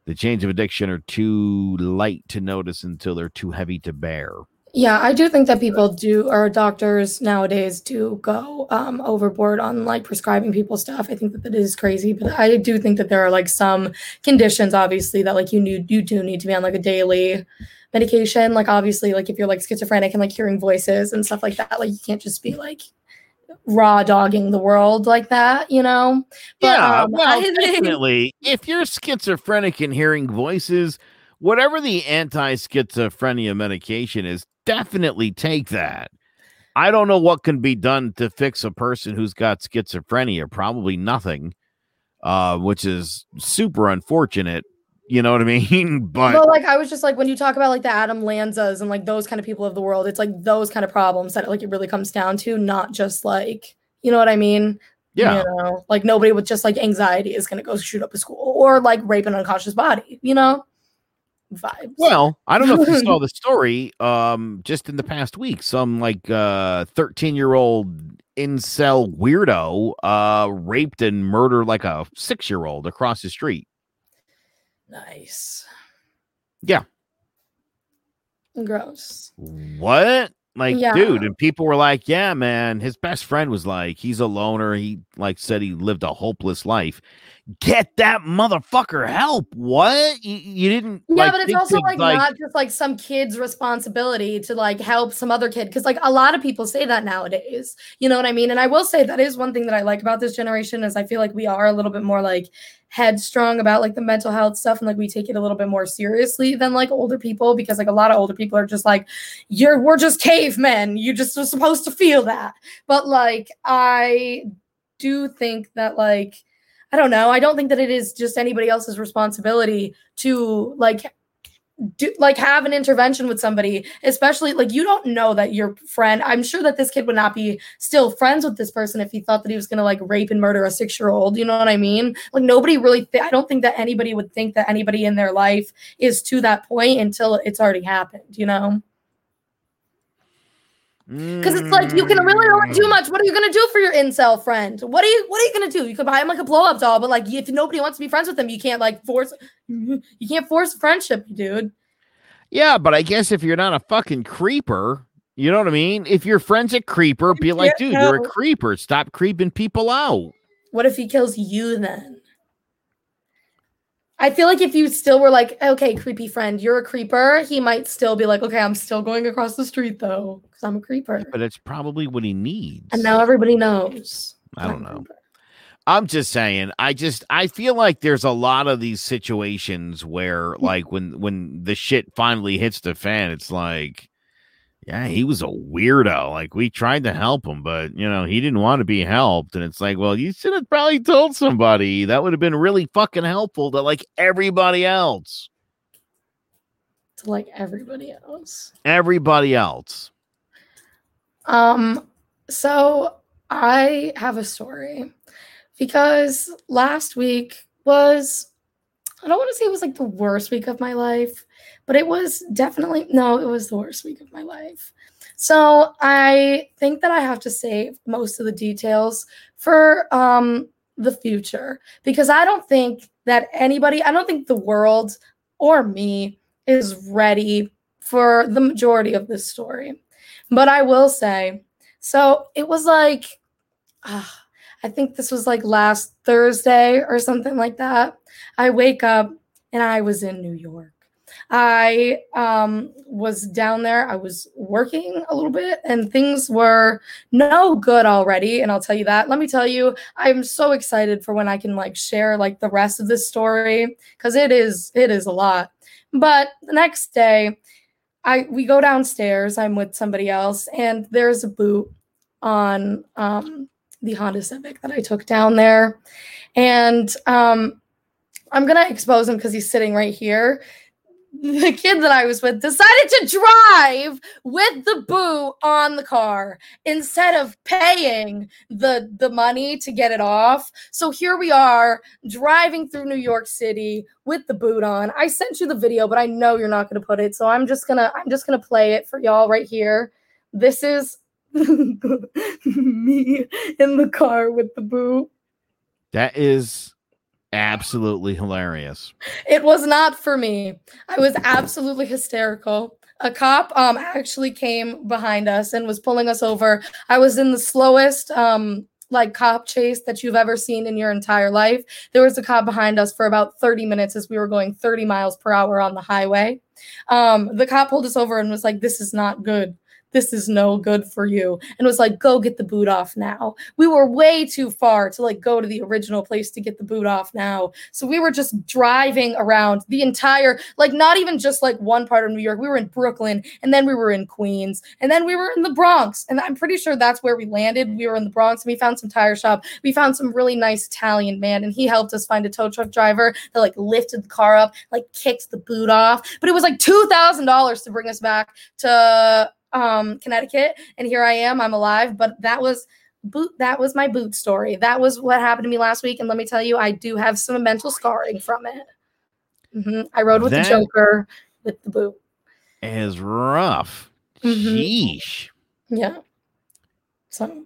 The change of addiction are too light to notice until they're too heavy to bear. Yeah, I do think that people do, or doctors nowadays do go um, overboard on like prescribing people stuff. I think that that is crazy, but I do think that there are like some conditions, obviously, that like you need, you do need to be on like a daily medication. Like obviously, like if you're like schizophrenic and like hearing voices and stuff like that, like you can't just be like raw dogging the world like that, you know? But, yeah, um, well, I think- definitely. If you're schizophrenic and hearing voices, whatever the anti-schizophrenia medication is, definitely take that. I don't know what can be done to fix a person who's got schizophrenia. Probably nothing, uh, which is super unfortunate. You know what I mean? But Well, like I was just like when you talk about like the Adam Lanzas and like those kind of people of the world, it's like those kind of problems that like it really comes down to, not just like you know what I mean? yeah, You know, like nobody with just like anxiety is gonna go shoot up a school or like rape an unconscious body, you know? Vibes. Well, I don't know if you saw the story. Um, just in the past week, some like uh 13 year old incel weirdo uh raped and murdered like a six year old across the street. nice. Yeah. Gross. What? Like, Yeah. dude, and people were like, "Yeah, man." His best friend was like, "He's a loner." He like said he lived a hopeless life. Get that motherfucker help. What? You, you didn't? Yeah, like, but it's also to, like, not just like some kid's responsibility to like help some other kid because like a lot of people say that nowadays. You know what I mean? And I will say that is one thing that I like about this generation is I feel like we are a little bit more like headstrong about like the mental health stuff and like we take it a little bit more seriously than like older people because like a lot of older people are just like you're we're just cavemen. You just are supposed to feel that. But like I do think that like I don't know. I don't think that it is just anybody else's responsibility to like do like have an intervention with somebody, especially like you don't know that your friend. I'm sure that this kid would not be still friends with this person if he thought that he was gonna like rape and murder a six year old. You know what I mean? Like nobody really. Th- I don't think that anybody would think that anybody in their life is to that point until it's already happened. You know? Because it's like you can really only Mm. do much. What are you gonna do for your incel friend? What are you What are you gonna do? You could buy him like a blow up doll, but like if nobody wants to be friends with him, you can't like force. You can't force friendship, dude. Yeah, but I guess if you're not a fucking creeper, you know what I mean? If your friend's a creeper, be like, dude, you're a creeper. Stop creeping people out. What if he kills you then? I feel like if you still were like, okay, creepy friend, you're a creeper, he might still be like, okay, I'm still going across the street though, because I'm a creeper. But it's probably what he needs. And now everybody knows. I don't know. I'm just saying. I just I feel like there's a lot of these situations where like when when the shit finally hits the fan, it's like, yeah, he was a weirdo. Like we tried to help him, but you know he didn't want to be helped, and it's like, well, you should have probably told somebody. That would have been really fucking helpful to like everybody else. To like everybody else. Everybody else. Um, so I have a story because last week was I don't want to say it was like the worst week of my life, but it was definitely no, it was the worst week of my life. So I think that I have to save most of the details for um the future because I don't think that anybody, I don't think the world or me is ready for the majority of this story. But I will say, so it was like, ah, I think this was like last Thursday or something like that. I wake up and I was in New York. I um, was down there. I was working a little bit, and things were no good already. And I'll tell you that. Let me tell you, I'm so excited for when I can like share like the rest of this story because it is it is a lot. But the next day, I we go downstairs. I'm with somebody else, and there's a boot on um, the Honda Civic that I took down there, and um, I'm gonna expose him because he's sitting right here. The kid that I was with decided to drive with the boo on the car instead of paying the the money to get it off. So here we are driving through New York City with the boot on. I sent you the video, but I know you're not going to put it. So I'm just going to I'm just going to play it for y'all right here. This is me in the car with the boot. That is absolutely hilarious. It was not for me. I was absolutely hysterical. A cop um actually came behind us and was pulling us over. I was in the slowest um like cop chase that you've ever seen in your entire life. There was a cop behind us for about 30 minutes as we were going 30 miles per hour on the highway. Um the cop pulled us over and was like this is not good. This is no good for you. And was like, go get the boot off now. We were way too far to like go to the original place to get the boot off now. So we were just driving around the entire, like not even just like one part of New York. We were in Brooklyn and then we were in Queens and then we were in the Bronx. And I'm pretty sure that's where we landed. We were in the Bronx and we found some tire shop. We found some really nice Italian man and he helped us find a tow truck driver that like lifted the car up, like kicked the boot off. But it was like $2,000 to bring us back to um Connecticut and here I am I'm alive but that was boot that was my boot story that was what happened to me last week and let me tell you I do have some mental scarring from it Mm-hmm. I rode with That- the Joker with the boot. Is rough. Sheesh. Yeah. So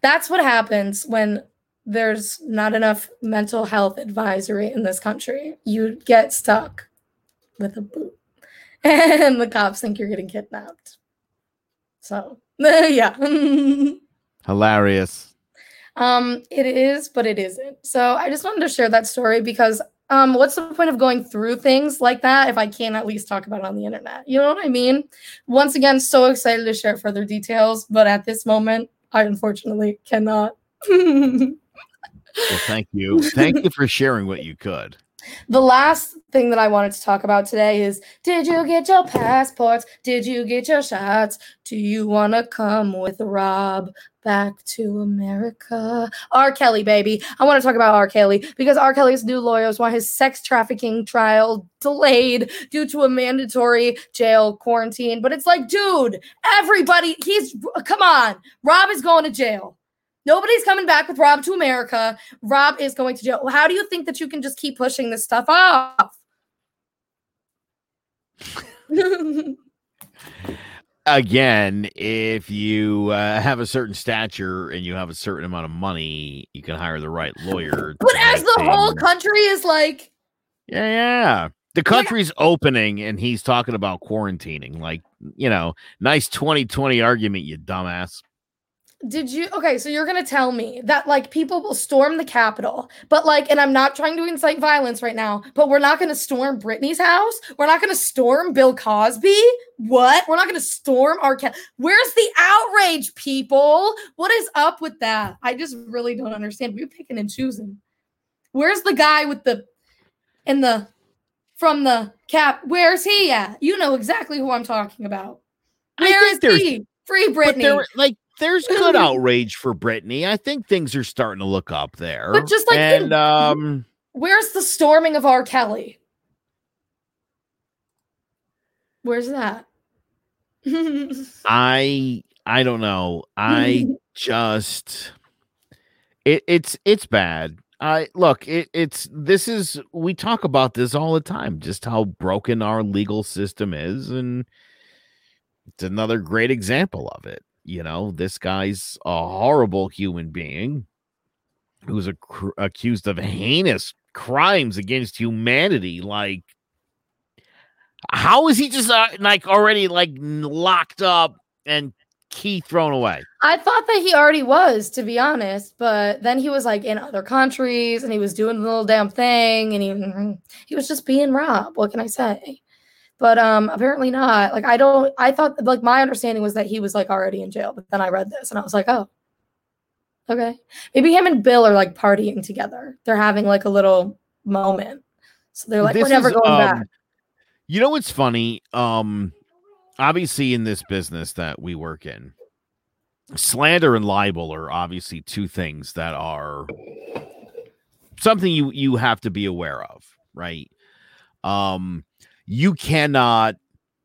that's what happens when there's not enough mental health advisory in this country. You get stuck with a boot, and the cops think you're getting kidnapped. So, yeah. Hilarious. Um, it is, but it isn't. So I just wanted to share that story because um, what's the point of going through things like that if I can't at least talk about it on the internet? You know what I mean? Once again, so excited to share further details, but at this moment, I unfortunately cannot. Well, thank you. Thank you for sharing what you could. Last thing that I wanted to talk about today is Did you get your passports? Did you get your shots? Do you want to come with Rob back to America? R. Kelly, baby. I want to talk about R. Kelly because R. Kelly's new lawyers want his sex trafficking trial delayed due to a mandatory jail quarantine. But it's like, dude, everybody, he's come on. Rob is going to jail. Nobody's coming back with Rob to America. Rob is going to jail. How do you think that you can just keep pushing this stuff off? Again, if you uh, have a certain stature and you have a certain amount of money, you can hire the right lawyer. but as the whole country is like, Yeah, yeah. The country's opening and he's talking about quarantining. Like, you know, nice 2020 argument, you dumbass. Did you okay? So you're gonna tell me that like people will storm the Capitol, but like, and I'm not trying to incite violence right now, but we're not gonna storm Britney's house. We're not gonna storm Bill Cosby. What? We're not gonna storm our cat. Where's the outrage, people? What is up with that? I just really don't understand. We're picking and choosing. Where's the guy with the in the from the cap? Where's he at? You know exactly who I'm talking about. Where is he? Free But Britney. like, there's good outrage for Britney. I think things are starting to look up there. But just like and um, Where's the storming of R. Kelly? Where's that? I I don't know. I just it it's it's bad. I look, it, it's this is we talk about this all the time, just how broken our legal system is, and it's another great example of it. You know, this guy's a horrible human being who's ac- accused of heinous crimes against humanity. Like, how is he just uh, like already like locked up and key thrown away? I thought that he already was, to be honest, but then he was like in other countries and he was doing the little damn thing and he he was just being robbed. What can I say? But um apparently not. Like I don't I thought like my understanding was that he was like already in jail, but then I read this and I was like, "Oh. Okay. Maybe him and Bill are like partying together. They're having like a little moment. So they're like, This "We're never is, going um, back." You know what's funny? Um, obviously, in this business that we work in, slander and libel are obviously two things that are something you you have to be aware of, right? Um, you cannot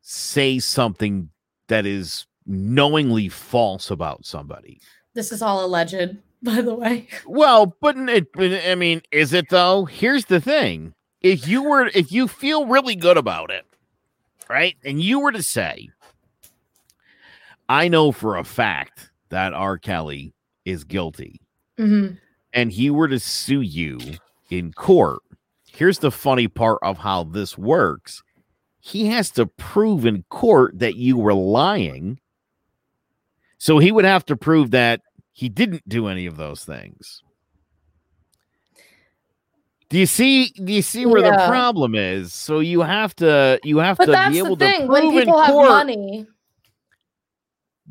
say something that is knowingly false about somebody. This is all alleged, by the way. Well, but it, I mean, is it though? Here's the thing: if you were, if you feel really good about it, right, and you were to say, "I know for a fact that R. Kelly is guilty," Mhm. and he were to sue you in court, here's the funny part of how this works: he has to prove in court that you were lying. So he would have to prove that he didn't do any of those things. Do you see? Do you see where the problem is? So you have to you have But to that's be the able to prove When in people have court. money,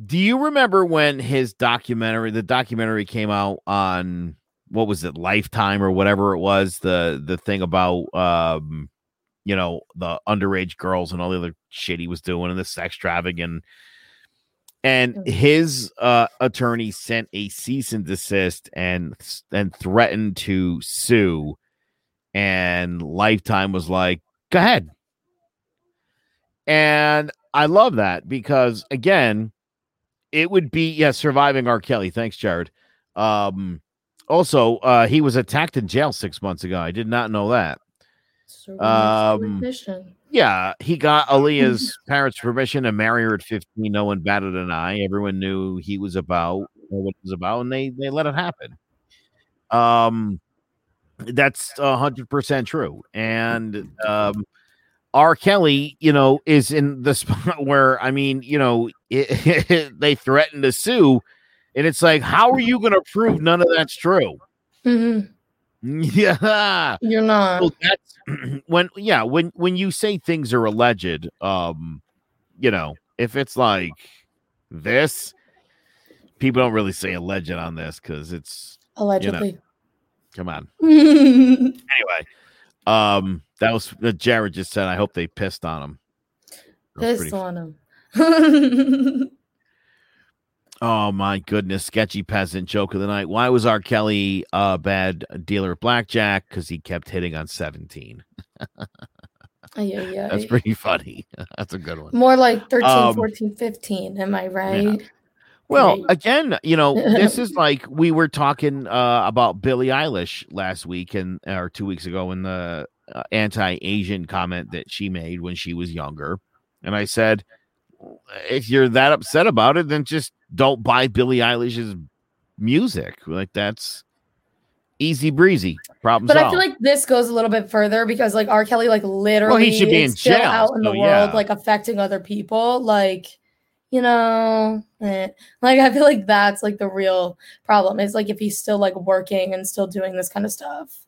Do you remember when his documentary, the documentary came out on what was it, Lifetime or whatever it was, the the thing about um, you know, the underage girls and all the other shit he was doing and the sex trafficking. And Mm. his uh attorney sent a cease and desist and and threatened to sue. And Lifetime was like, go ahead. And I love that because again, it would be yeah, surviving R. Kelly. Thanks, Jared. Um, also, uh, he was attacked in jail six months ago. I did not know that. So we're next to Um. Yeah, he got Aaliyah's parents' permission to marry her at 15. No one batted an eye. Everyone knew he was about what it was about, and they they let it happen. Um, that's a hundred percent true. And um, R. Kelly, you know, is in the spot where I mean, you know, it, they threatened to sue, and it's like, how are you going to prove none of that's true? Mhm. Yeah. You're not. Well, that's when yeah, when when you say things are alleged, um, you know, if it's like this, people don't really say alleged on this because it's Allegedly. come on. Anyway, um, that was what Jared just said. I hope they pissed on him. Pissed pretty- on him. Oh my goodness, sketchy peasant joke of the night. Why was R. Kelly a bad dealer of blackjack? Because he kept hitting on 17. yeah, yeah. That's pretty funny. That's a good one. More like 13, Um, 14, 15. Am I right? Well, Great. again, you know, this is like we were talking uh, about Billie Eilish last week and or two weeks ago in the uh, anti-Asian comment that she made when she was younger, and I said, if you're that upset about it, then just don't buy Billie Eilish's music. Like that's easy breezy. Problem But I feel like this goes a little bit further because like R. Kelly like literally he should be in jail, out in the world like affecting other people. Like, you know, eh. like I feel like that's like the real problem is like if he's still like working and still doing this kind of stuff.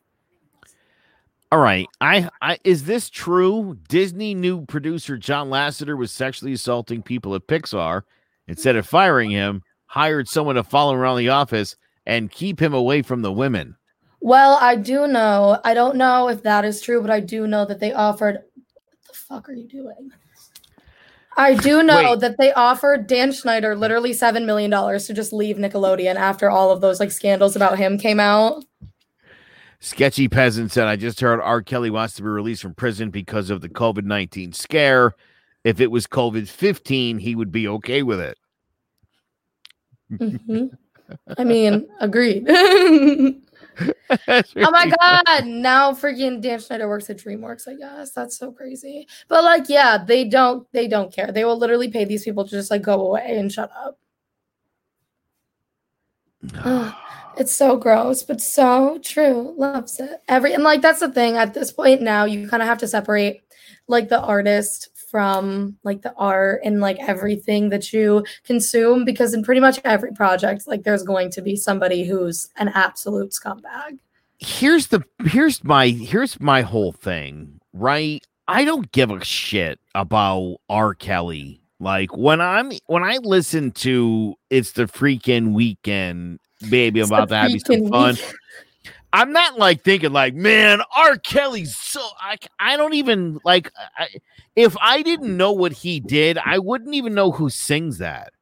All right. I, I is this true? Disney new producer John Lasseter was sexually assaulting people at Pixar. Instead of firing him, hired someone to follow around the office and keep him away from the women. Well, I do know. I don't know if that is true, but I do know that they offered. What the fuck are you doing? I do know Wait. that they offered Dan Schneider literally seven million dollars to just leave Nickelodeon after all of those like scandals about him came out. Sketchy peasant said, I just heard R. Kelly wants to be released from prison because of the COVID 19 scare. If it was COVID 15, he would be okay with it. Mhm. I mean, agreed. oh my god! Now freaking Dan Schneider works at DreamWorks. I guess that's so crazy. But like, yeah, they don't. They don't care. They will literally pay these people to just like go away and shut up. It's so gross, but so true. Loves it. Every and like that's the thing. At this point now, you kind of have to separate like the artist from like the art and like everything that you consume because in pretty much every project, like there's going to be somebody who's an absolute scumbag. here's the here's my here's my whole thing, right? I don't give a shit about R. Kelly. Like when I'm when I listen to it's the freaking weekend, baby, It's about to have some fun. I'm not like thinking like, man, R. Kelly's so I I don't even like I, if I didn't know what he did, I wouldn't even know who sings that.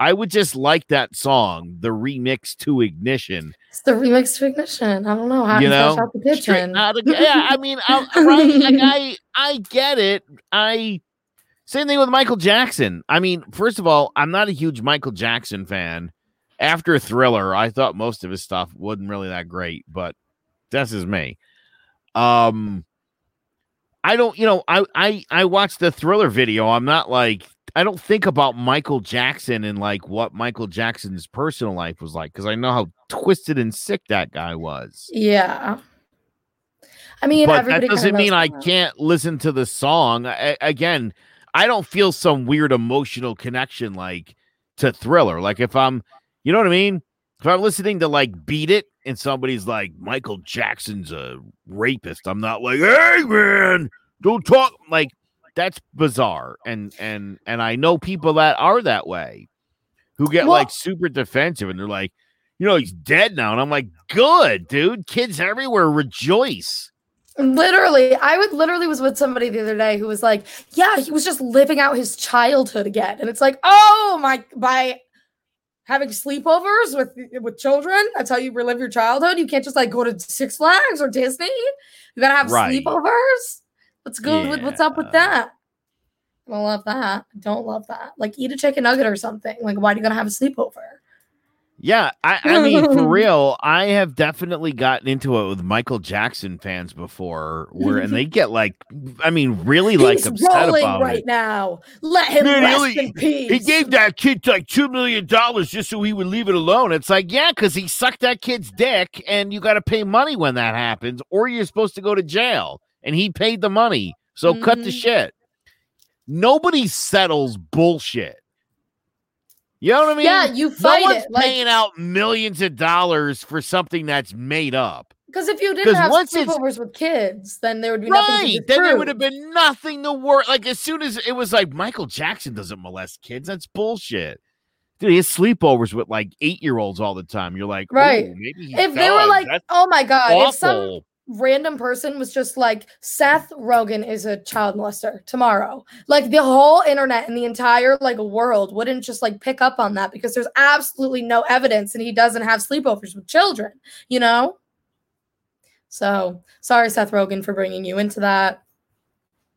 I would just like that song, the remix to Ignition. It's the remix to Ignition. I don't know how You you know, out the kitchen. out of- yeah, I mean, I, right? Like I, I get it. I same thing with Michael Jackson. I mean, first of all, I'm not a huge Michael Jackson fan. After Thriller, I thought most of his stuff wasn't really that great, but that's just me. Um, I don't, you know, I, I, I watched the Thriller video. I'm not like. I don't think about Michael Jackson and like what Michael Jackson's personal life was like because I know how twisted and sick that guy was yeah. I mean, but that doesn't mean I can't listen to the song. I, again, I don't feel some weird emotional connection like to Thriller. Like if I'm, you know what I mean? If I'm listening to like Beat It and somebody's like Michael Jackson's a rapist, I'm not like, hey man, don't talk like that's bizarre. And and and I know people that are that way who get Well- like super defensive and they're like, you know, he's dead now. And I'm like, good, dude. Kids everywhere rejoice. Literally, I would literally was with somebody the other day who was like, "Yeah, he was just living out his childhood again," and it's like, "Oh my!" By having sleepovers with with children, that's how you relive your childhood. You can't just like go to Six Flags or Disney. You gotta have Right. sleepovers. What's good? with What's up with that? I don't love that. I don't love that. Like, eat a chicken nugget or something. Like, why do you gotta have a sleepover? Yeah, I, I mean, for real, I have definitely gotten into it with Michael Jackson fans before, where and they get like, I mean, really like He's upset rolling about right it. now. Let him Man, rest only- in peace. He gave that kid like two million dollars just so he would leave it alone. It's like, yeah, because he sucked that kid's dick, and you got to pay money when that happens, or you're supposed to go to jail. And he paid the money, so cut the Mhm. shit. Nobody settles bullshit. You know what I mean? yeah, you no fight one's it. Like, paying out millions of dollars for something that's made up. because if you didn't have sleepovers with kids, then there would be nothing Right. Then there would have been nothing to work. Like as soon as it was like Michael Jackson doesn't molest kids, that's bullshit. Dude, he has sleepovers with like eight year olds all the time. You're like, oh, Right. "Ooh, maybe he If they were like, That's oh my god, if some awful. Random person was just like Seth Rogen is a child molester tomorrow. Like the whole internet and the entire like world wouldn't just like pick up on that because there's absolutely no evidence and he doesn't have sleepovers with children, you know? So, sorry Seth Rogen for bringing you into that.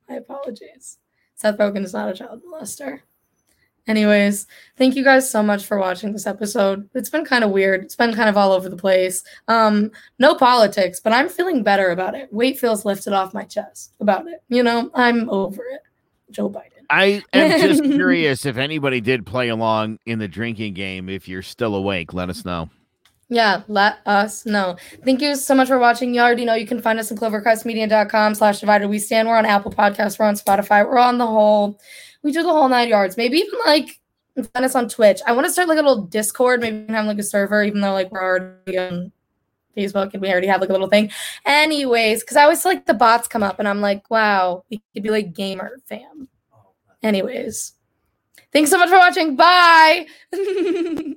My apologies. Seth Rogen is not a child molester. Anyways, thank you guys so much for watching this episode. It's been kind of weird. It's been kind of all over the place. Um no politics, but I'm feeling better about it. Weight feels lifted off my chest about it. You know, I'm over it. Joe Biden. I am just curious if anybody did play along in the drinking game. If you're still awake, let us know. Yeah, let us know. Thank you so much for watching. You already know you can find us on clovercrestmedia.com slash divided we stand. We're on Apple Podcasts, we're on Spotify, we're on the whole, we do the whole nine yards. Maybe even like find us on Twitch. I want to start like a little Discord, maybe have like a server, even though like we're already on Facebook and we already have like a little thing. Anyways, because I always like the bots come up and I'm like, wow, we could be like gamer fam. Oh, Anyways. Thanks so much for watching. Bye.